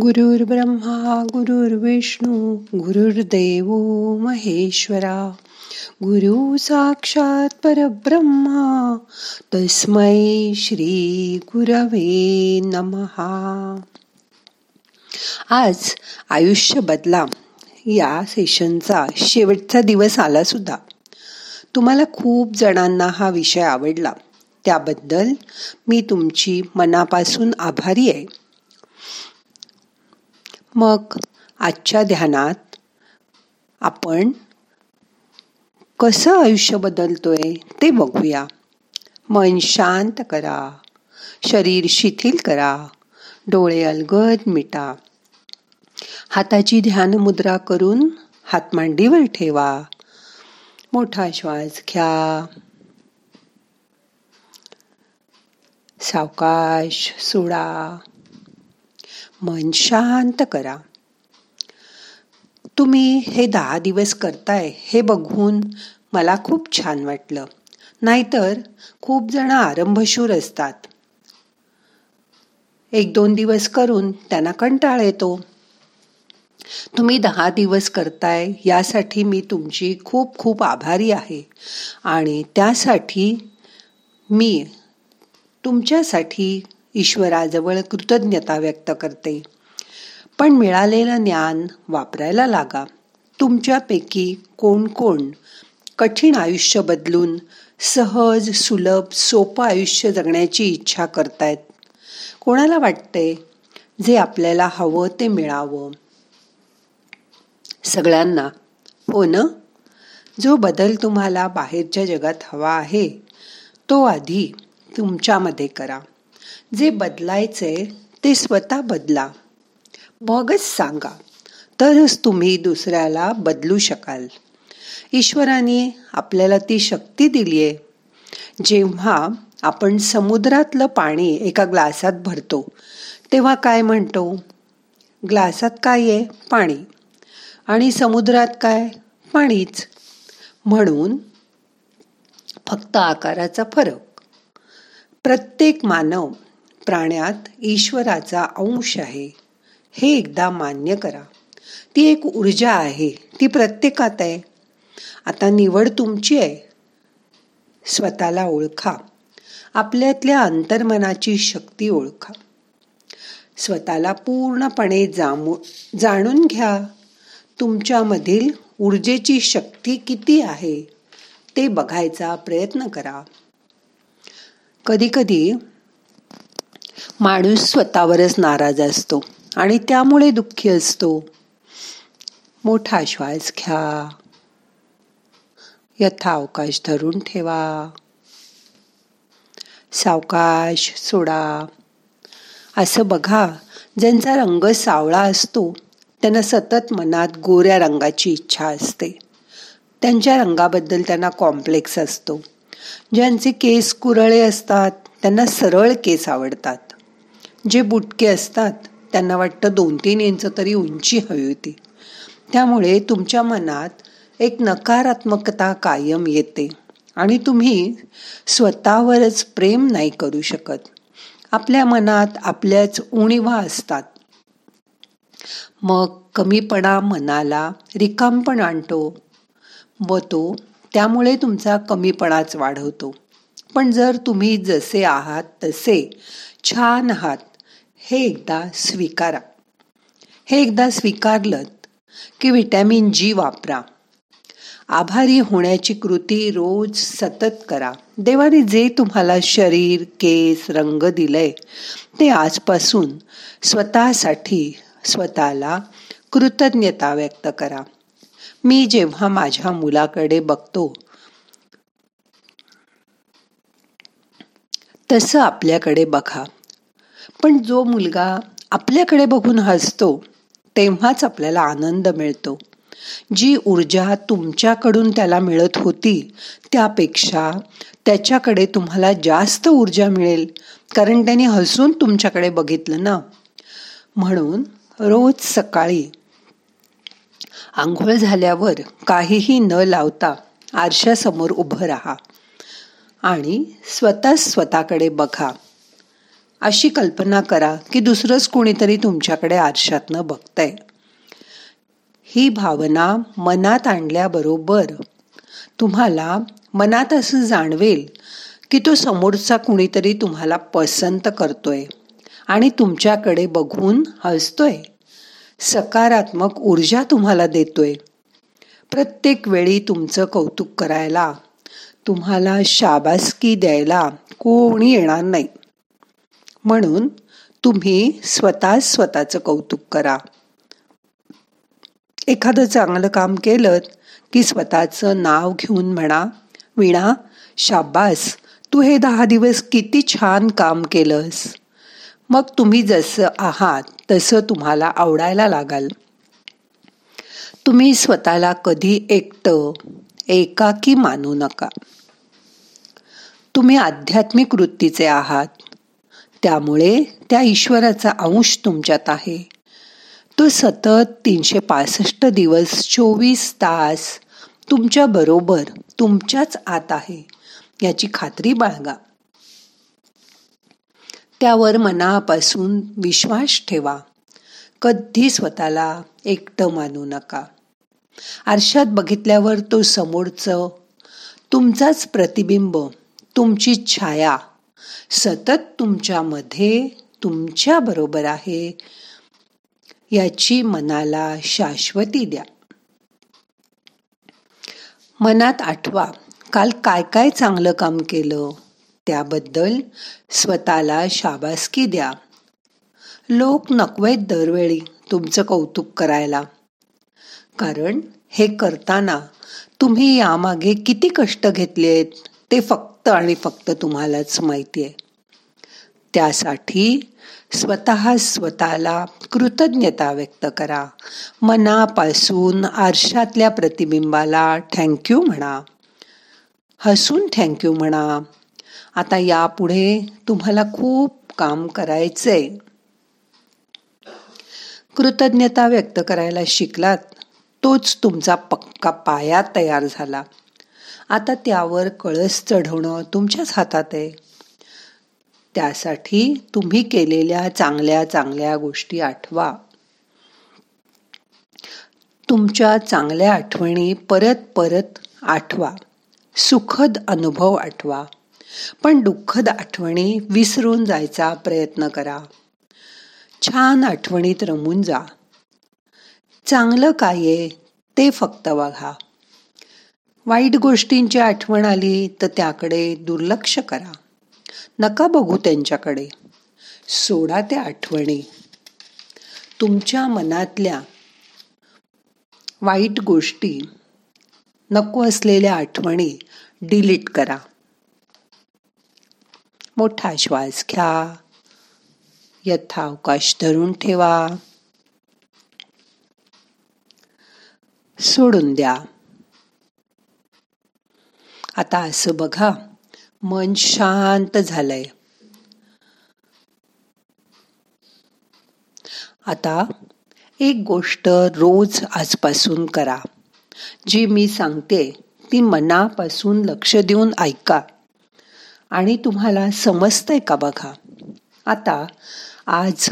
गुरुर् ब्रह्मा गुरुर्विष्णू गुरुर्देव महेश्वरा. गुरु साक्षात परब्रह्मा तस्मै श्री गुरवे नमहा आज आयुष्य बदला या सेशनचा शेवटचा दिवस आला सुद्धा. तुम्हाला खूप जणांना हा विषय आवडला. त्याबद्दल मी तुमची मनापासून आभारी आहे. मग आजच्या ध्यानात आपण कसं आयुष्य बदलतोय ते बघूया. मन शांत करा. शरीर शिथिल करा. डोळे अलगद मिटा. हाताची ध्यान मुद्रा करून हात मांडीवर ठेवा. मोठा श्वास घ्या. सावकाश सोडा. मन शांत करा. तुम्ही हे दहा दिवस करताय हे बघून मला खूप छान वाटलं. नाहीतर खूप जण आरंभशूर असतात. एक दोन दिवस करून त्यांना कंटाळ येतो. तुम्ही दहा दिवस करताय यासाठी मी तुमची खूप खूप आभारी आहे. आणि त्यासाठी मी तुमच्यासाठी ईश्वराजवळ कृतज्ञता व्यक्त करते. पण मिळालेलं ज्ञान वापरायला लागा. तुमच्यापैकी कोण कोण कठीण आयुष्य बदलून सहज सुलभ सोपं आयुष्य जगण्याची इच्छा करतायत? कोणाला वाटते जे आपल्याला हवं ते मिळावं? सगळ्यांना. हो ना? जो बदल तुम्हाला बाहेरच्या जगात हवा आहे तो आधी तुमच्यामध्ये करा. जे बदलायचे ते स्वतः बदला. मगच सांगा तरच तुम्ही दुसऱ्याला बदलू शकाल. ईश्वराने आपल्याला ती शक्ती दिली आहे जेव्हा आपण समुद्रातलं पाणी एका ग्लासात भरतो तेव्हा काय म्हणतो? ग्लासात काय आहे? पाणी. आणि समुद्रात काय? पाणीच. म्हणून फक्त आकाराचा फरक. प्रत्येक मानव प्राण्यात ईश्वराचा अंश आहे. हे एकदा मान्य करा. ती एक ऊर्जा आहे. ती प्रत्येकात आहे. आता निवड तुमची आहे. स्वतःला ओळखा. आपल्यातल्या अंतर्मनाची शक्ती ओळखा. स्वतःला पूर्णपणे जामू जाणून घ्या. तुमच्यामधील ऊर्जेची शक्ती किती आहे ते बघायचा प्रयत्न करा. कधीकधी माणूस स्वतःवरच नाराज असतो आणि त्यामुळे दुःखी असतो. मोठा श्वास घ्या. यथा अवकाश धरून ठेवा. सावकाश सोडा. असं बघा ज्यांचा रंग सावळा असतो त्यांना सतत मनात गोऱ्या रंगाची इच्छा असते. त्यांच्या रंगाबद्दल त्यांना कॉम्प्लेक्स असतो. ज्यांचे केस कुरळे असतात त्यांना सरळ केस आवडतात. जे बुटके असतात त्यांना वाटतं दोन तीन इंच तरी उंची हवी होती. त्यामुळे तुमच्या मनात एक नकारात्मकता कायम येते आणि तुम्ही स्वतःवरच प्रेम नाही करू शकत. आपल्या मनात आपल्याच उणीवा असतात. मग कमीपणा मनाला रिकामपण आणतो व तो त्यामुळे तुमचा कमीपणाच वाढवतो. पण जर तुम्ही जसे आहात तसे छान आहात. हे एकदा स्वीकारा. हे एकदा स्वीकारलं की विटॅमिन जी वापरा. आभारी होण्याची कृती रोज सतत करा. देवाने जे तुम्हाला शरीर केस रंग दिलंय ते आजपासून स्वतःसाठी स्वतःला कृतज्ञता व्यक्त करा. मी जेव्हा माझ्या मुलाकडे बघतो तसं आपल्याकडे बघा. पण जो मुलगा आपल्याकडे बघून हसतो तेव्हाच आपल्याला आनंद मिळतो. जी ऊर्जा तुमच्याकडून त्याला मिळत होती त्यापेक्षा त्याच्याकडे तुम्हाला जास्त ऊर्जा मिळेल कारण त्याने हसून तुमच्याकडे बघितलं ना. म्हणून रोज सकाळी आंघोळ झाल्यावर काहीही न लावता आरशासमोर उभं राहा आणि स्वतः स्वतःकडे बघा. अशी कल्पना करा की दुसरंच कोणीतरी तुमच्याकडे आरशातनं बघतंय. ही भावना मनात आणल्याबरोबर तुम्हाला मनात असं जाणवेल की तो समोरचा कुणीतरी तुम्हाला पसंत करतोय आणि तुमच्याकडे बघून हसतोय. सकारात्मक ऊर्जा तुम्हाला देतोय. प्रत्येक वेळी तुमचं कौतुक करायला तुम्हाला शाबासकी द्यायला कोणी येणार नाही. म्हणून तुम्ही स्वतः स्वतःचं कौतुक करा. एखादं चांगलं काम केलं की स्वतःचं नाव घेऊन म्हणा विणा शाबास तू हे दहा दिवस किती छान काम केलंस. मग तुम्ही जसं आहात तसं तुम्हाला आवडायला लागाल. तुम्ही स्वतःला कधी एकटं एकाकी मानू नका. तुम्ही आध्यात्मिक वृत्तीचे आहात. त्यामुळे त्या ईश्वराचा अंश तुमच्यात आहे. तो सतत तीनशे पासष्ट दिवस चोवीस तास तुमच्या बरोबर तुमच्याच आत आहे याची खात्री बाळगा. त्यावर मनापासून विश्वास ठेवा. कधी स्वतःला एकटं मानू नका. आरशात बघितल्यावर तो समोरचं तुमचाच प्रतिबिंब तुमची छाया सतत तुमच्यामध्ये तुमच्या बरोबर आहे. याची मनाला शाश्वती द्या. मनात आठवा काल काय काय चांगलं काम केलं? त्याबद्दल स्वतःला शाबासकी द्या. लोक नकवेत दरवेळी तुमचं कौतुक करायला. कारण हे करताना तुम्ही यामागे किती कष्ट घेतलेत ते फक्त आणि फक्त तुम्हालाच माहिती आहे. त्यासाठी स्वतः स्वतःला कृतज्ञता व्यक्त करा. मनापासून आरशातल्या प्रतिबिंबाला थँक्यू म्हणा. हसून थँक्यू म्हणा. आता यापुढे तुम्हाला खूप काम करायचंय. कृतज्ञता व्यक्त करायला शिकलात तोच तुमचा पक्का पाया तयार झाला. आता त्यावर कळस चढवणं तुमच्याच हातात आहे. त्यासाठी तुम्ही केलेल्या चांगल्या चांगल्या गोष्टी आठवा. तुमच्या चांगल्या आठवणी परत परत आठवा. सुखद अनुभव आठवा. पण दुःखद आठवणी विसरून जायचा प्रयत्न करा. छान आठवणीत रमून जा. चांगलं काय आहे ते फक्त बघा. वाईट गोष्टींची आठवण आली तर त्याकडे दुर्लक्ष करा. नका बघू त्यांच्याकडे. सोडा त्या आठवणी. तुमच्या मनातल्या वाईट गोष्टी नको असलेल्या आठवणी डिलीट करा. मोठा श्वास घ्या. यथावकाश धरून ठेवा. सोडून द्या. आता असं बघा मन शांत झालंय. आता एक गोष्ट रोज आजपासून करा. जी मी सांगते ती मनापासून लक्ष देऊन ऐका. आणि तुम्हाला समजतंय का बघा? आता आज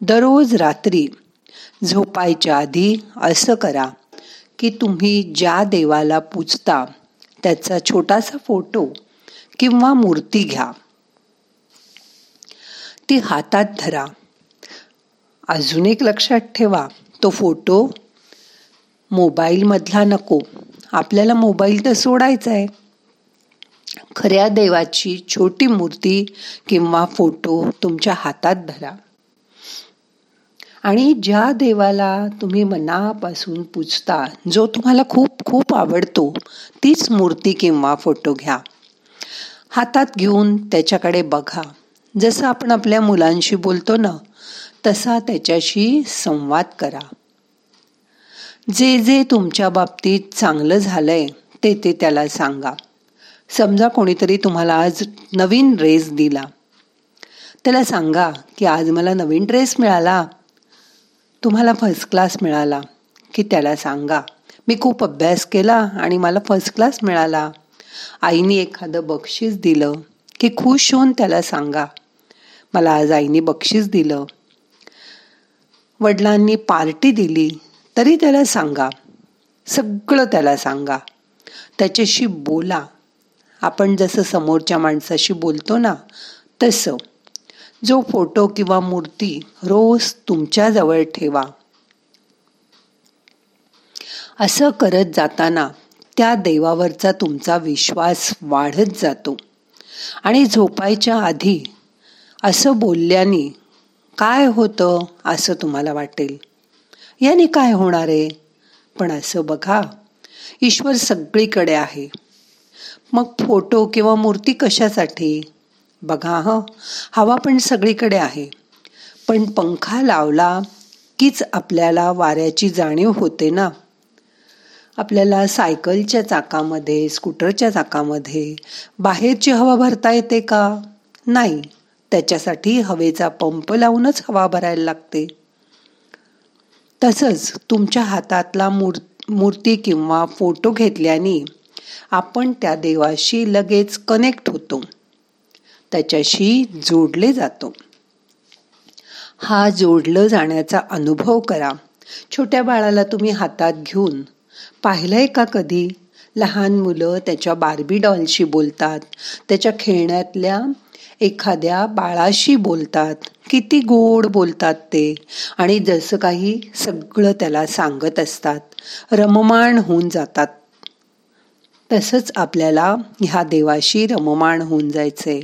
दररोज रात्री झोपायच्या आधी असं करा की तुम्ही ज्या देवाला पूजता त्याचा छोटासा फोटो किंवा मूर्ती घ्या. ती हातात धरा. अजून एक लक्षात ठेवा तो फोटो मोबाईलमधला नको. आपल्याला मोबाईल तर सोडायचा आहे खऱ्या देवाची छोटी मूर्ती किंवा फोटो तुमच्या हातात धरा. आणि ज्या देवाला तुम्ही मनापासून पूजता जो तुम्हाला खूप खूप आवडतो तीच मूर्ती किंवा फोटो घ्या. हातात घेऊन त्याच्याकडे बघा. जसं आपण आपल्या मुलांशी बोलतो ना तसा त्याच्याशी संवाद करा. जे जे तुमच्या बाबतीत चांगलं झालंय ते ते त्याला सांगा. समजा कोणीतरी तुम्हाला आज नवीन ड्रेस दिला. त्याला सांगा की आज मला नवीन ड्रेस मिळाला. तुम्हाला फर्स्ट क्लास मिळाला की त्याला सांगा. मी खूप अभ्यास केला आणि मला फर्स्ट क्लास मिळाला. आईने एखादं बक्षीस दिलं की खुश होऊन त्याला सांगा. मला आज आईने बक्षीस दिलं. वडिलांनी पार्टी दिली तरी त्याला सांगा. सगळं त्याला सांगा. त्याच्याशी बोला. आपण जसं समोरच्या माणसाशी बोलतो ना तसं. जो फोटो किंवा मूर्ती रोज तुमच्याजवळ ठेवा. असं करत जाताना त्या देवावरचा तुमचा विश्वास वाढत जातो. आणि झोपायच्या आधी असं बोलल्याने काय होतं असं तुम्हाला वाटेल? याने काय होणार आहे? पण असं बघा ईश्वर सगळीकडे आहे. मग फोटो किंवा मूर्ती कशासाठी? बघा ह. हवा पण सगळीकडे आहे. पण पंखा लावला कीच आपल्याला वाऱ्याची जाणीव होते ना? आपल्याला सायकलच्या चाकामध्ये स्कूटरच्या चाकामध्ये बाहेरची हवा भरता येते का? नाही. त्याच्यासाठी हवेचा पंप लावूनच हवा भरायला लागते. तसंच तुमच्या हातातला मूर् मूर्ती किंवा फोटो घेतल्याने आपण त्या देवाशी लगेच कनेक्ट होतो. त्याच्याशी जोडले जातो. हा जोडलं जाण्याचा अनुभव करा. छोट्या बाळाला तुम्ही हातात घेऊन. पाहिलंय का कधी? लहान मुलं त्याच्या बार्बी डॉलशी बोलतात. त्याच्या खेळण्यातल्या एखाद्या बाळाशी बोलतात. किती गोड बोलतात ते. आणि जसं काही सगळं त्याला सांगत असतात. रममाण होऊन जातात. तसंच आपल्याला ह्या देवाशी रममाण होऊन जायचंय.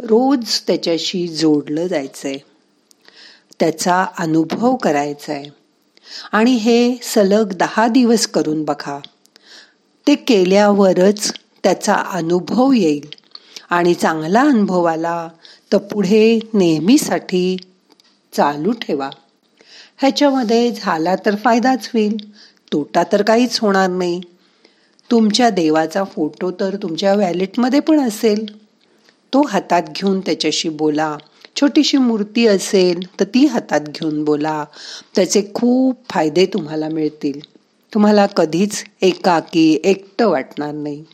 रोज त्याच्याशी जोडलं जायचंय. त्याचा अनुभव करायचा आहे आणि हे सलग दहा दिवस करून बघा. ते केल्यावरच त्याचा अनुभव येईल. आणि चांगला अनुभव आला तर पुढे नेहमीसाठी चालू ठेवा. ह्याच्यामध्ये झाला तर फायदाच होईल. तोटा तर काहीच होणार नाही. तुमच्या देवाचा फोटो तर तुमच्या वॅलेटमध्ये पण असेल. तो हातात घेऊन त्याच्याशी बोला. छोटीशी मूर्ती असेल तर ती हातात घेऊन बोला. त्याचे खूप फायदे तुम्हाला मिळतील. तुम्हाला कधीच एकाकी एकटं वाटणार नाही.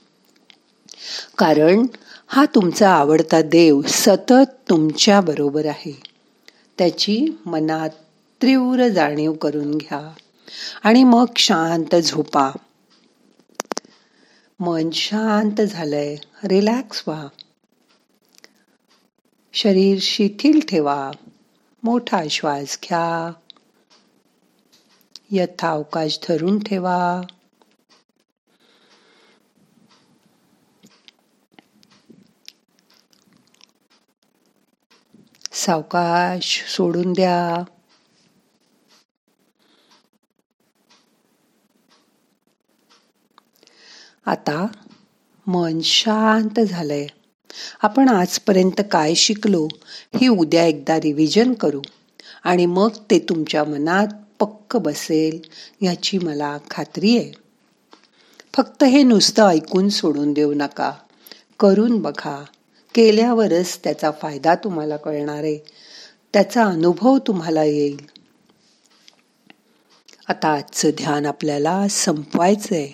कारण हा तुमचा आवडता देव सतत तुमच्या बरोबर आहे. त्याची मनात तीव्र जाणीव करून घ्या. आणि मग शांत झोपा. मन शांत झालंय. रिलॅक्स व्हा. शरीर शिथिल ठेवा. मोठा श्वास घ्या. यथावकाश धरून ठेवा. सावकाश सोडून द्या. आता मन शांत झालंय. आपण आजपर्यंत काय शिकलो हे उद्या एकदा रिव्हिजन करू. आणि मग ते तुमच्या मनात पक्क बसेल याची मला खात्री आहे. फक्त हे नुसतं ऐकून सोडून देऊ नका. करून बघा. केल्यावरच त्याचा फायदा तुम्हाला कळणार आहे. त्याचा अनुभव तुम्हाला येईल. आता आजचं ध्यान आपल्याला संपवायचं आहे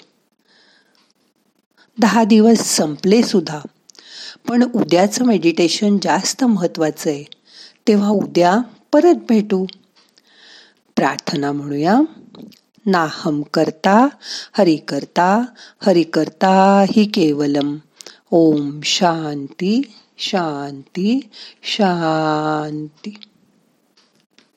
दहा दिवस संपले सुद्धा. पण उद्याचं मेडिटेशन जास्त महत्वाचं आहे. तेव्हा उद्या परत भेटू. प्रार्थना म्हणूया. नाहम करता हरि करता हरि करता हि केवलम. ओम शांती शांती शांती.